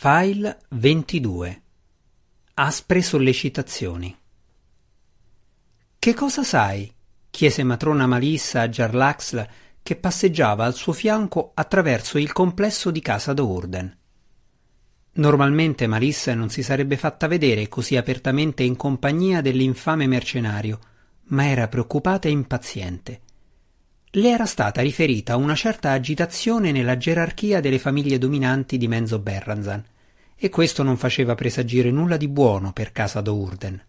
File 22 Aspre sollecitazioni Che cosa sai? chiese matrona Malissa a Jarlaxle che passeggiava al suo fianco attraverso il complesso di casa d'Urden. Normalmente Malissa non si sarebbe fatta vedere così apertamente in compagnia dell'infame mercenario, ma era preoccupata e impaziente. Le era stata riferita una certa agitazione nella gerarchia delle famiglie dominanti di Menzo Berranzan, e questo non faceva presagire nulla di buono per casa d'Urden.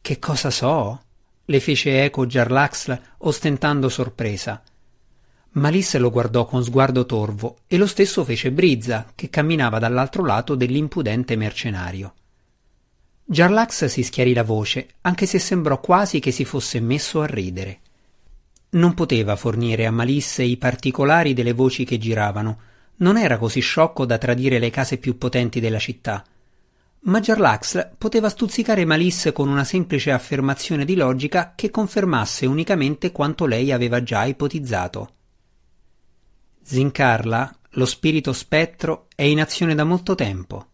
Che cosa so? le fece eco Jarlaxl ostentando sorpresa. Malisse lo guardò con sguardo torvo e lo stesso fece Brizza, che camminava dall'altro lato dell'impudente mercenario. Jarlax si schiarì la voce, anche se sembrò quasi che si fosse messo a ridere. Non poteva fornire a Malisse i particolari delle voci che giravano, non era così sciocco da tradire le case più potenti della città. Ma Jarlax poteva stuzzicare Malisse con una semplice affermazione di logica che confermasse unicamente quanto lei aveva già ipotizzato. Zincarla, lo spirito spettro, è in azione da molto tempo.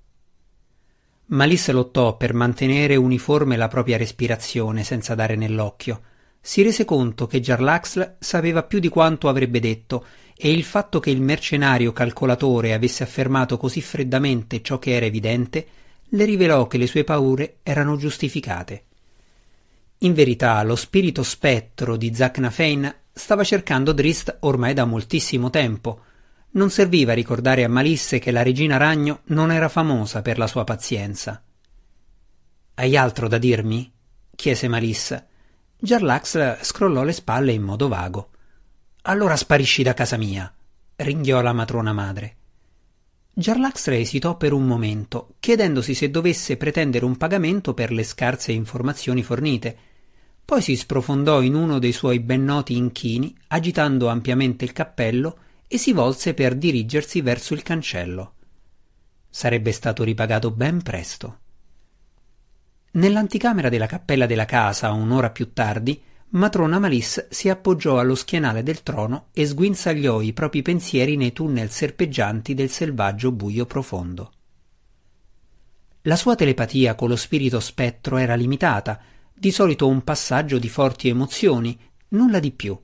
Malisse lottò per mantenere uniforme la propria respirazione senza dare nell'occhio si rese conto che Jarlaxle sapeva più di quanto avrebbe detto e il fatto che il mercenario calcolatore avesse affermato così freddamente ciò che era evidente le rivelò che le sue paure erano giustificate. In verità lo spirito spettro di Zacnafein stava cercando Drist ormai da moltissimo tempo. Non serviva ricordare a Malisse che la regina ragno non era famosa per la sua pazienza. Hai altro da dirmi? chiese Malisse. Jarlax scrollò le spalle in modo vago. Allora sparisci da casa mia, ringhiò la matrona madre. Jarlax esitò per un momento, chiedendosi se dovesse pretendere un pagamento per le scarse informazioni fornite. Poi si sprofondò in uno dei suoi ben noti inchini, agitando ampiamente il cappello, e si volse per dirigersi verso il cancello. Sarebbe stato ripagato ben presto. Nell'anticamera della cappella della casa, un'ora più tardi, matrona Malis si appoggiò allo schienale del trono e sguinzagliò i propri pensieri nei tunnel serpeggianti del selvaggio buio profondo. La sua telepatia con lo spirito spettro era limitata, di solito un passaggio di forti emozioni, nulla di più.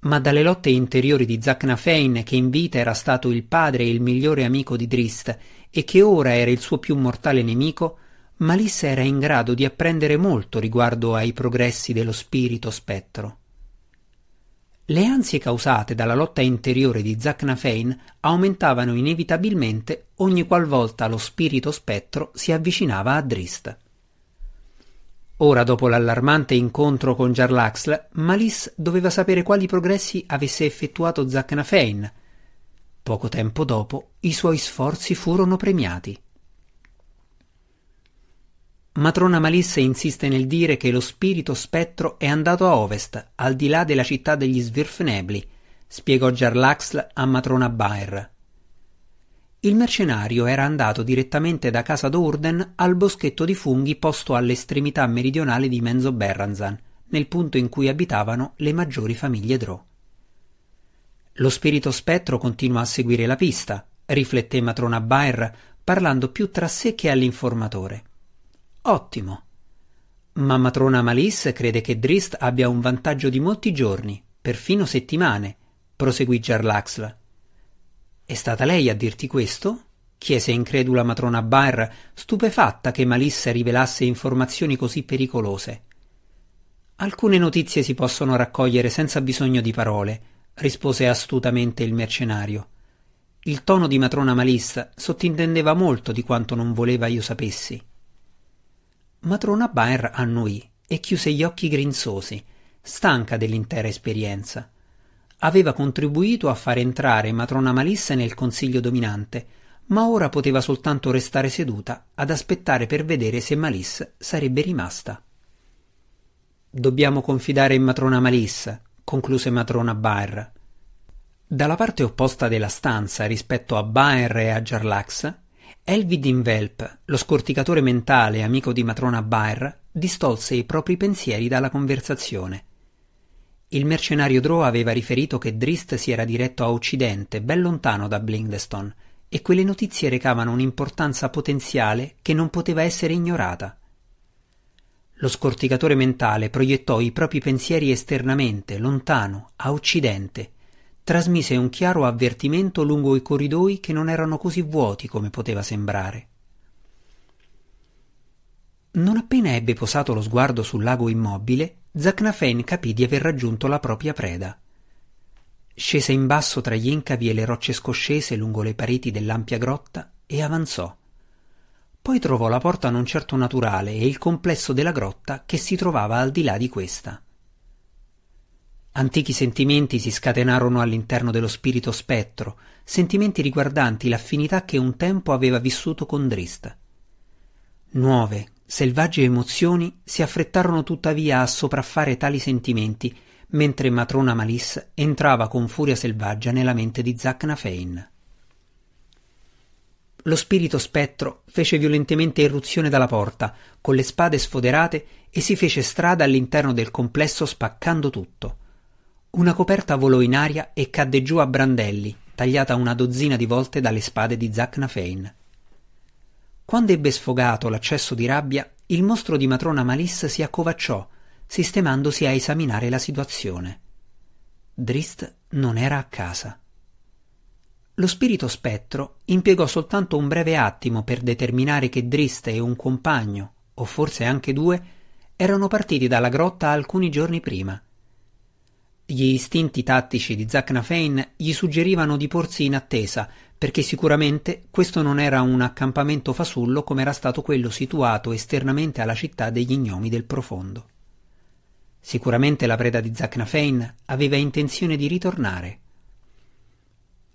Ma dalle lotte interiori di Zacnafein, che in vita era stato il padre e il migliore amico di Drist e che ora era il suo più mortale nemico, Malissa era in grado di apprendere molto riguardo ai progressi dello spirito spettro. Le ansie causate dalla lotta interiore di Zacnafein aumentavano inevitabilmente ogni qualvolta lo spirito spettro si avvicinava a Drist. Ora, dopo l'allarmante incontro con Jarlaxle, Malis doveva sapere quali progressi avesse effettuato Zacnafein. Poco tempo dopo, i suoi sforzi furono premiati. Matrona Malisse insiste nel dire che lo spirito spettro è andato a ovest, al di là della città degli Svirfnebli, spiegò Jarlaxl a matrona Baer. Il mercenario era andato direttamente da casa d'Urden al boschetto di funghi posto all'estremità meridionale di Menzo Berranzan, nel punto in cui abitavano le maggiori famiglie Drò. Lo spirito spettro continua a seguire la pista, rifletté matrona Baer, parlando più tra sé che all'informatore. Ottimo. Ma matrona Malice crede che Drist abbia un vantaggio di molti giorni, perfino settimane, proseguì Jarlaxla. È stata lei a dirti questo? chiese incredula matrona Baer, stupefatta che Malisse rivelasse informazioni così pericolose. Alcune notizie si possono raccogliere senza bisogno di parole, rispose astutamente il mercenario. Il tono di matrona Malissa sottintendeva molto di quanto non voleva io sapessi. Matrona Baer annuì e chiuse gli occhi grinzosi, stanca dell'intera esperienza. Aveva contribuito a far entrare matrona Malisse nel consiglio dominante, ma ora poteva soltanto restare seduta ad aspettare per vedere se Malisse sarebbe rimasta. Dobbiamo confidare in matrona Malisse, concluse matrona Baer. Dalla parte opposta della stanza rispetto a Baer e a Jarlax Elvid Invelp, lo scorticatore mentale amico di matrona Baer, distolse i propri pensieri dalla conversazione. Il mercenario Drow aveva riferito che Drist si era diretto a occidente, ben lontano da Blindestone, e quelle notizie recavano un'importanza potenziale che non poteva essere ignorata. Lo scorticatore mentale proiettò i propri pensieri esternamente, lontano, a occidente, trasmise un chiaro avvertimento lungo i corridoi che non erano così vuoti come poteva sembrare. Non appena ebbe posato lo sguardo sul lago immobile, Zacnafen capì di aver raggiunto la propria preda. Scese in basso tra gli incavi e le rocce scoscese lungo le pareti dell'ampia grotta e avanzò. Poi trovò la porta non certo naturale e il complesso della grotta che si trovava al di là di questa. Antichi sentimenti si scatenarono all'interno dello spirito spettro, sentimenti riguardanti l'affinità che un tempo aveva vissuto con Drist. Nuove, selvagge emozioni si affrettarono tuttavia a sopraffare tali sentimenti, mentre matrona Malis entrava con furia selvaggia nella mente di Zacnafein. Lo spirito spettro fece violentemente irruzione dalla porta, con le spade sfoderate, e si fece strada all'interno del complesso spaccando tutto. Una coperta volò in aria e cadde giù a brandelli, tagliata una dozzina di volte dalle spade di Zacnafein. Quando ebbe sfogato l'accesso di rabbia, il mostro di matrona Malis si accovacciò, sistemandosi a esaminare la situazione. Drist non era a casa. Lo spirito spettro impiegò soltanto un breve attimo per determinare che Drist e un compagno, o forse anche due, erano partiti dalla grotta alcuni giorni prima. Gli istinti tattici di Zacnafein gli suggerivano di porsi in attesa, perché sicuramente questo non era un accampamento fasullo come era stato quello situato esternamente alla città degli gnomi del profondo. Sicuramente la preda di Zacnafein aveva intenzione di ritornare.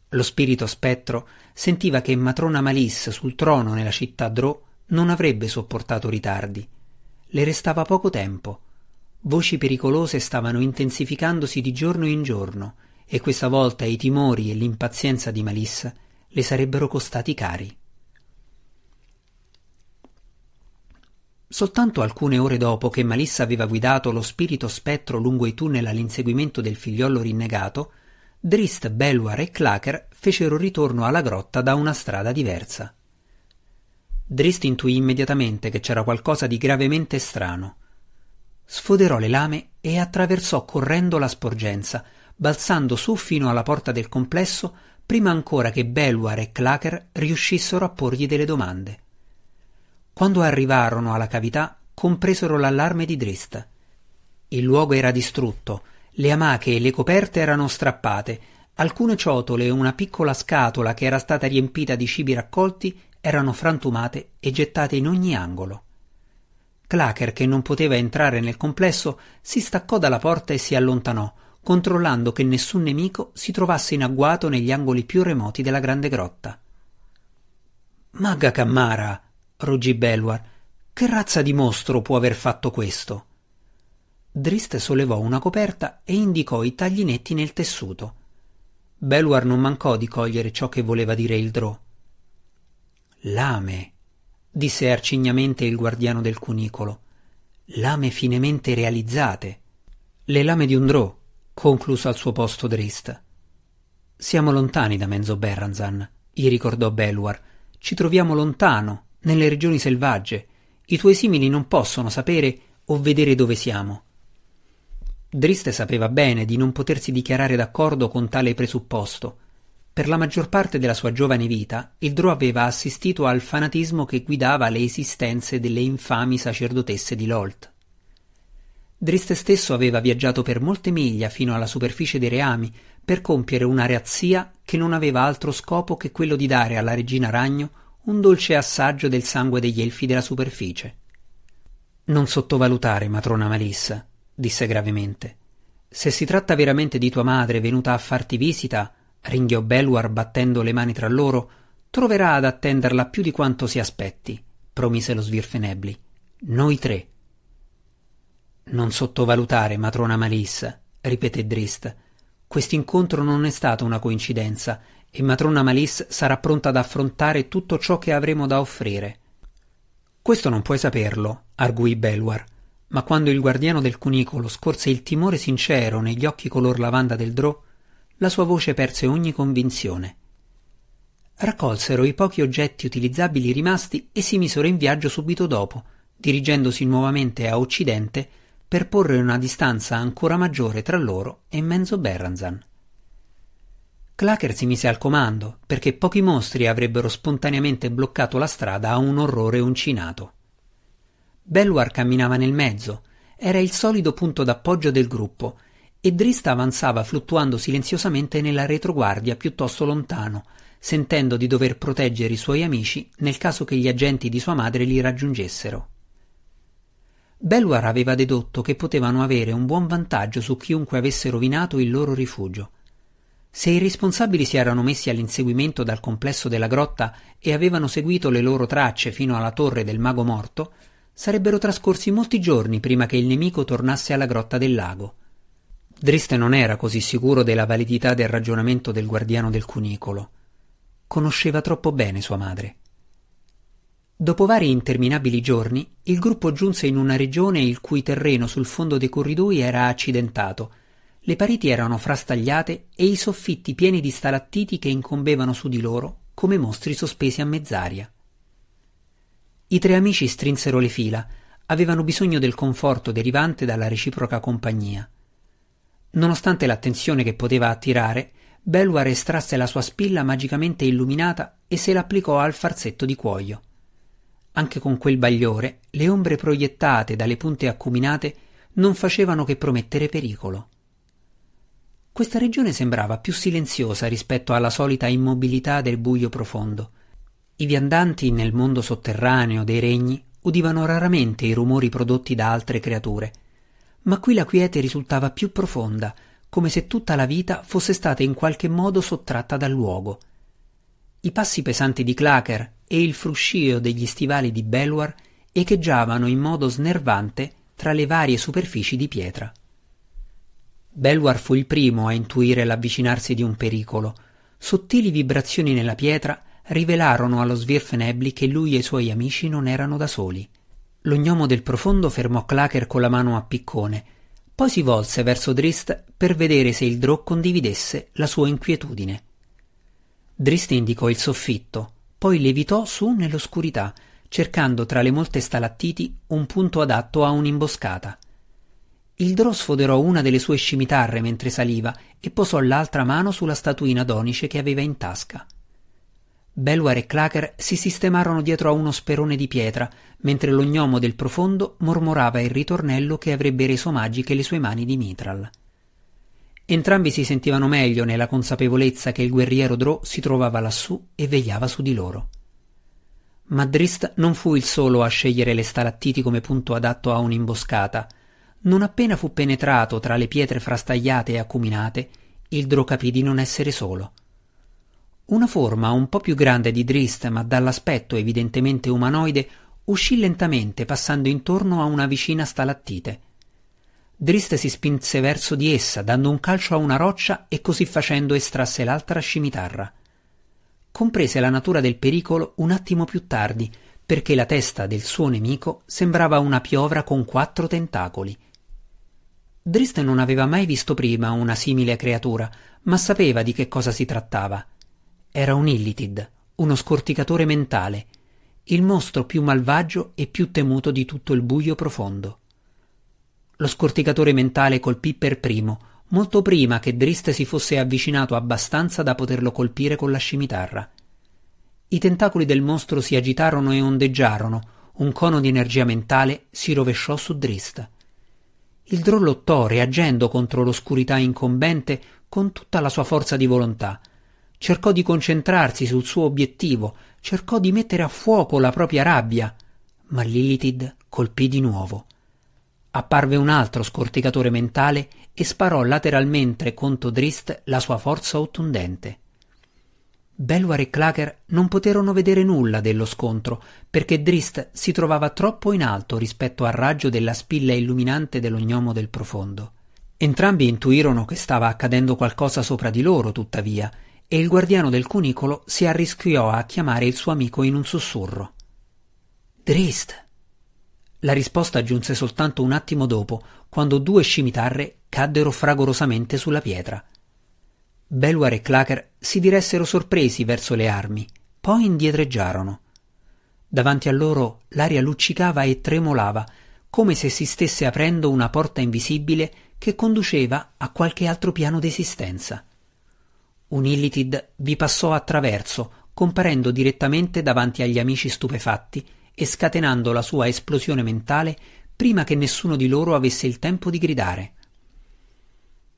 Lo spirito spettro sentiva che matrona Malis sul trono nella città Drò non avrebbe sopportato ritardi. Le restava poco tempo. Voci pericolose stavano intensificandosi di giorno in giorno e questa volta i timori e l'impazienza di Malis le sarebbero costati cari. Soltanto alcune ore dopo che Malissa aveva guidato lo spirito spettro lungo i tunnel all'inseguimento del figliollo rinnegato, Drist, Belwar e Clacker fecero ritorno alla grotta da una strada diversa. Drist intuì immediatamente che c'era qualcosa di gravemente strano. Sfoderò le lame e attraversò correndo la sporgenza, balzando su fino alla porta del complesso prima ancora che Belwar e Clacker riuscissero a porgli delle domande. Quando arrivarono alla cavità, compresero l'allarme di Drist. Il luogo era distrutto, le amache e le coperte erano strappate, alcune ciotole e una piccola scatola che era stata riempita di cibi raccolti erano frantumate e gettate in ogni angolo. Clacker, che non poteva entrare nel complesso, si staccò dalla porta e si allontanò, controllando che nessun nemico si trovasse in agguato negli angoli più remoti della grande grotta. Magga Cammara, ruggì Belwar, che razza di mostro può aver fatto questo? Drist sollevò una coperta e indicò i tagli netti nel tessuto. Belwar non mancò di cogliere ciò che voleva dire il drò. Lame, disse arcignamente il guardiano del cunicolo. Lame finemente realizzate. Le lame di un drò, concluse al suo posto Drist. Siamo lontani da Menzo Berranzan, gli ricordò Belwar. Ci troviamo lontano, nelle regioni selvagge. I tuoi simili non possono sapere o vedere dove siamo. Driste sapeva bene di non potersi dichiarare d'accordo con tale presupposto. Per la maggior parte della sua giovane vita, il Drò aveva assistito al fanatismo che guidava le esistenze delle infami sacerdotesse di Lolt. Driste stesso aveva viaggiato per molte miglia fino alla superficie dei reami per compiere una reazzia che non aveva altro scopo che quello di dare alla regina ragno un dolce assaggio del sangue degli elfi della superficie. Non sottovalutare, matrona Malissa, disse gravemente. Se si tratta veramente di tua madre venuta a farti visita, ringhiò Belwar battendo le mani tra loro, troverà ad attenderla più di quanto si aspetti, promise lo Svirfenebli. Noi tre. Non sottovalutare, matrona Malissa, ripeté Drist. Quest'incontro non è stata una coincidenza e matrona Malis sarà pronta ad affrontare tutto ciò che avremo da offrire. Questo non puoi saperlo, arguì Belwar ma quando il guardiano del cunicolo scorse il timore sincero negli occhi color lavanda del drò, la sua voce perse ogni convinzione. Raccolsero i pochi oggetti utilizzabili rimasti e si misero in viaggio subito dopo, dirigendosi nuovamente a occidente per porre una distanza ancora maggiore tra loro e Menzo Berranzan. Clacker si mise al comando, perché pochi mostri avrebbero spontaneamente bloccato la strada a un orrore uncinato. Belluar camminava nel mezzo, era il solido punto d'appoggio del gruppo, e Drista avanzava fluttuando silenziosamente nella retroguardia piuttosto lontano, sentendo di dover proteggere i suoi amici nel caso che gli agenti di sua madre li raggiungessero. Belluar aveva dedotto che potevano avere un buon vantaggio su chiunque avesse rovinato il loro rifugio. Se i responsabili si erano messi all'inseguimento dal complesso della grotta e avevano seguito le loro tracce fino alla torre del mago morto, sarebbero trascorsi molti giorni prima che il nemico tornasse alla grotta del lago. Driste non era così sicuro della validità del ragionamento del guardiano del cunicolo. Conosceva troppo bene sua madre. Dopo vari interminabili giorni, il gruppo giunse in una regione il cui terreno sul fondo dei corridoi era accidentato le pareti erano frastagliate e i soffitti pieni di stalattiti che incombevano su di loro come mostri sospesi a mezz'aria. I tre amici strinsero le fila, avevano bisogno del conforto derivante dalla reciproca compagnia. Nonostante l'attenzione che poteva attirare, Belwar estrasse la sua spilla magicamente illuminata e se l'applicò al farsetto di cuoio. Anche con quel bagliore, le ombre proiettate dalle punte acuminate non facevano che promettere pericolo. Questa regione sembrava più silenziosa rispetto alla solita immobilità del buio profondo. I viandanti nel mondo sotterraneo dei regni udivano raramente i rumori prodotti da altre creature, ma qui la quiete risultava più profonda, come se tutta la vita fosse stata in qualche modo sottratta dal luogo. I passi pesanti di Clacker e il fruscio degli stivali di Belwar echeggiavano in modo snervante tra le varie superfici di pietra. Belwar fu il primo a intuire l'avvicinarsi di un pericolo. Sottili vibrazioni nella pietra rivelarono allo Svirfenebli che lui e i suoi amici non erano da soli. Lo gnomo del profondo fermò Clacker con la mano a piccone, poi si volse verso Drist per vedere se il Drò condividesse la sua inquietudine. Drist indicò il soffitto, poi levitò su nell'oscurità, cercando tra le molte stalattiti un punto adatto a un'imboscata. Il Drò sfoderò una delle sue scimitarre mentre saliva e posò l'altra mano sulla statuina d'onice che aveva in tasca. Belwar e Clacker si sistemarono dietro a uno sperone di pietra, mentre lo gnomo del profondo mormorava il ritornello che avrebbe reso magiche le sue mani di Mitral. Entrambi si sentivano meglio nella consapevolezza che il guerriero Drò si trovava lassù e vegliava su di loro. Ma Drist non fu il solo a scegliere le stalattiti come punto adatto a un'imboscata – non appena fu penetrato tra le pietre frastagliate e acuminate, il Drò capì di non essere solo. Una forma un po' più grande di Drist, ma dall'aspetto evidentemente umanoide, uscì lentamente passando intorno a una vicina stalattite. Drist si spinse verso di essa, dando un calcio a una roccia e così facendo estrasse l'altra scimitarra. Comprese la natura del pericolo un attimo più tardi, perché la testa del suo nemico sembrava una piovra con quattro tentacoli. Drist non aveva mai visto prima una simile creatura, ma sapeva di che cosa si trattava. Era un Illitid, uno scorticatore mentale, il mostro più malvagio e più temuto di tutto il buio profondo. Lo scorticatore mentale colpì per primo, molto prima che Drist si fosse avvicinato abbastanza da poterlo colpire con la scimitarra. I tentacoli del mostro si agitarono e ondeggiarono, un cono di energia mentale si rovesciò su Drist. Il Drò lottò reagendo contro l'oscurità incombente con tutta la sua forza di volontà. Cercò di concentrarsi sul suo obiettivo, cercò di mettere a fuoco la propria rabbia, ma Lilithid colpì di nuovo. Apparve un altro scorticatore mentale e sparò lateralmente contro Drist la sua forza ottundente. Belwar e Clacker non poterono vedere nulla dello scontro, perché Drist si trovava troppo in alto rispetto al raggio della spilla illuminante dello gnomo del profondo. Entrambi intuirono che stava accadendo qualcosa sopra di loro, tuttavia, e il guardiano del cunicolo si arrischiò a chiamare il suo amico in un sussurro. Drist! La risposta giunse soltanto un attimo dopo, quando due scimitarre caddero fragorosamente sulla pietra. Belwar e Clacker si diressero sorpresi verso le armi, poi indietreggiarono. Davanti a loro l'aria luccicava e tremolava, come se si stesse aprendo una porta invisibile che conduceva a qualche altro piano d'esistenza. Un Illitid vi passò attraverso, comparendo direttamente davanti agli amici stupefatti e scatenando la sua esplosione mentale prima che nessuno di loro avesse il tempo di gridare.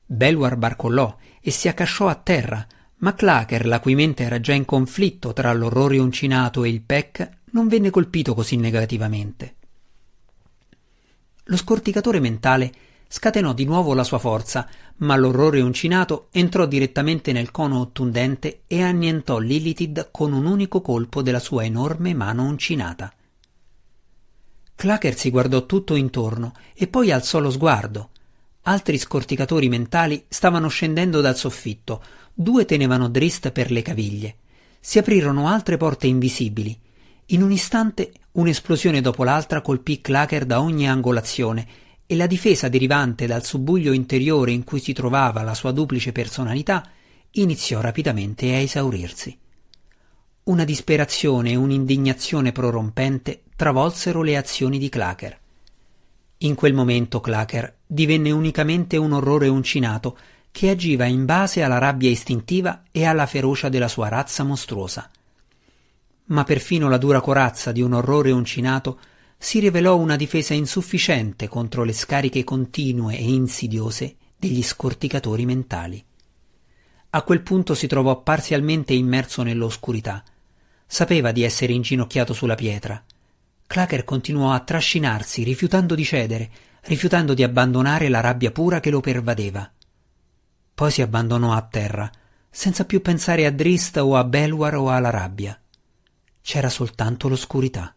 Belwar barcollò e si accasciò a terra, ma Clacker, la cui mente era già in conflitto tra l'orrore uncinato e il PEC, non venne colpito così negativamente. Lo scorticatore mentale scatenò di nuovo la sua forza, ma l'orrore uncinato entrò direttamente nel cono ottundente e annientò Lilithid con un unico colpo della sua enorme mano uncinata. Clacker si guardò tutto intorno e poi alzò lo sguardo. Altri scorticatori mentali stavano scendendo dal soffitto, due tenevano Drist per le caviglie. Si aprirono altre porte invisibili. In un istante un'esplosione dopo l'altra colpì Clacker da ogni angolazione e la difesa derivante dal subbuglio interiore in cui si trovava la sua duplice personalità iniziò rapidamente a esaurirsi. Una disperazione e un'indignazione prorompente travolsero le azioni di Clacker. In quel momento Clacker divenne unicamente un orrore uncinato che agiva in base alla rabbia istintiva e alla ferocia della sua razza mostruosa. Ma perfino la dura corazza di un orrore uncinato si rivelò una difesa insufficiente contro le scariche continue e insidiose degli scorticatori mentali. A quel punto si trovò parzialmente immerso nell'oscurità, Sapeva di essere inginocchiato sulla pietra. Clacker continuò a trascinarsi, rifiutando di cedere, rifiutando di abbandonare la rabbia pura che lo pervadeva. Poi si abbandonò a terra, senza più pensare a Drist o a Belwar o alla rabbia. C'era soltanto l'oscurità.